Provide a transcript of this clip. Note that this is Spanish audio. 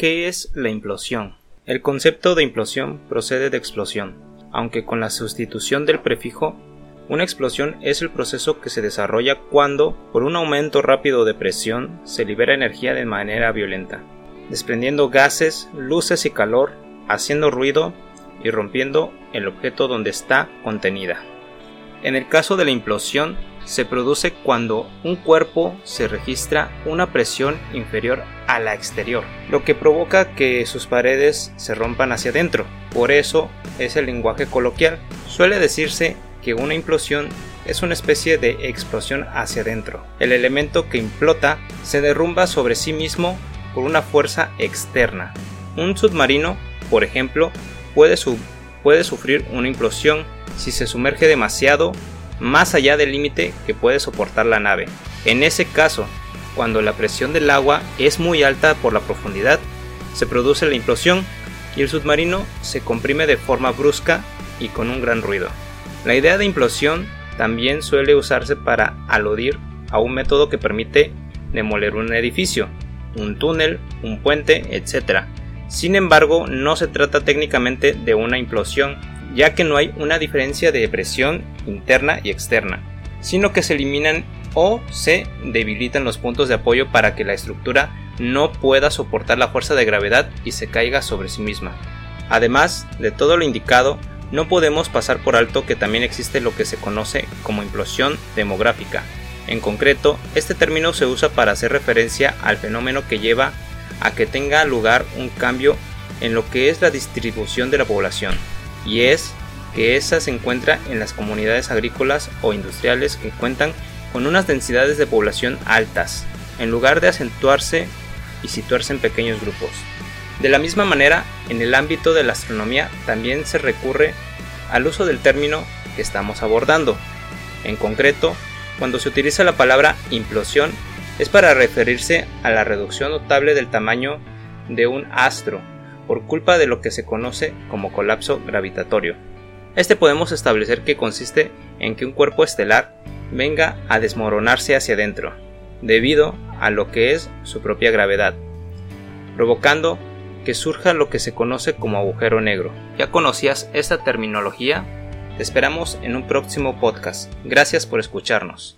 ¿Qué es la implosión? El concepto de implosión procede de explosión, aunque con la sustitución del prefijo, una explosión es el proceso que se desarrolla cuando, por un aumento rápido de presión, se libera energía de manera violenta, desprendiendo gases, luces y calor, haciendo ruido y rompiendo el objeto donde está contenida. En el caso de la implosión, se produce cuando un cuerpo se registra una presión inferior a la exterior, lo que provoca que sus paredes se rompan hacia adentro. Por eso es el lenguaje coloquial. Suele decirse que una implosión es una especie de explosión hacia adentro. El elemento que implota se derrumba sobre sí mismo por una fuerza externa. Un submarino, por ejemplo, puede, puede sufrir una implosión si se sumerge demasiado más allá del límite que puede soportar la nave. En ese caso, cuando la presión del agua es muy alta por la profundidad, se produce la implosión y el submarino se comprime de forma brusca y con un gran ruido. La idea de implosión también suele usarse para aludir a un método que permite demoler un edificio, un túnel, un puente, etc. Sin embargo, no se trata técnicamente de una implosión, ya que no hay una diferencia de presión interna y externa, sino que se eliminan o se debilitan los puntos de apoyo para que la estructura no pueda soportar la fuerza de gravedad y se caiga sobre sí misma. Además de todo lo indicado, no podemos pasar por alto que también existe lo que se conoce como implosión demográfica. En concreto, este término se usa para hacer referencia al fenómeno que lleva a que tenga lugar un cambio en lo que es la distribución de la población, y es que esa se encuentra en las comunidades agrícolas o industriales que cuentan con unas densidades de población altas, en lugar de acentuarse y situarse en pequeños grupos. De la misma manera, en el ámbito de la astronomía también se recurre al uso del término que estamos abordando. En concreto, cuando se utiliza la palabra implosión es para referirse a la reducción notable del tamaño de un astro por culpa de lo que se conoce como colapso gravitatorio. Este podemos establecer que consiste en que un cuerpo estelar venga a desmoronarse hacia adentro, debido a lo que es su propia gravedad, provocando que surja lo que se conoce como agujero negro. ¿Ya conocías esta terminología? Te esperamos en un próximo podcast. Gracias por escucharnos.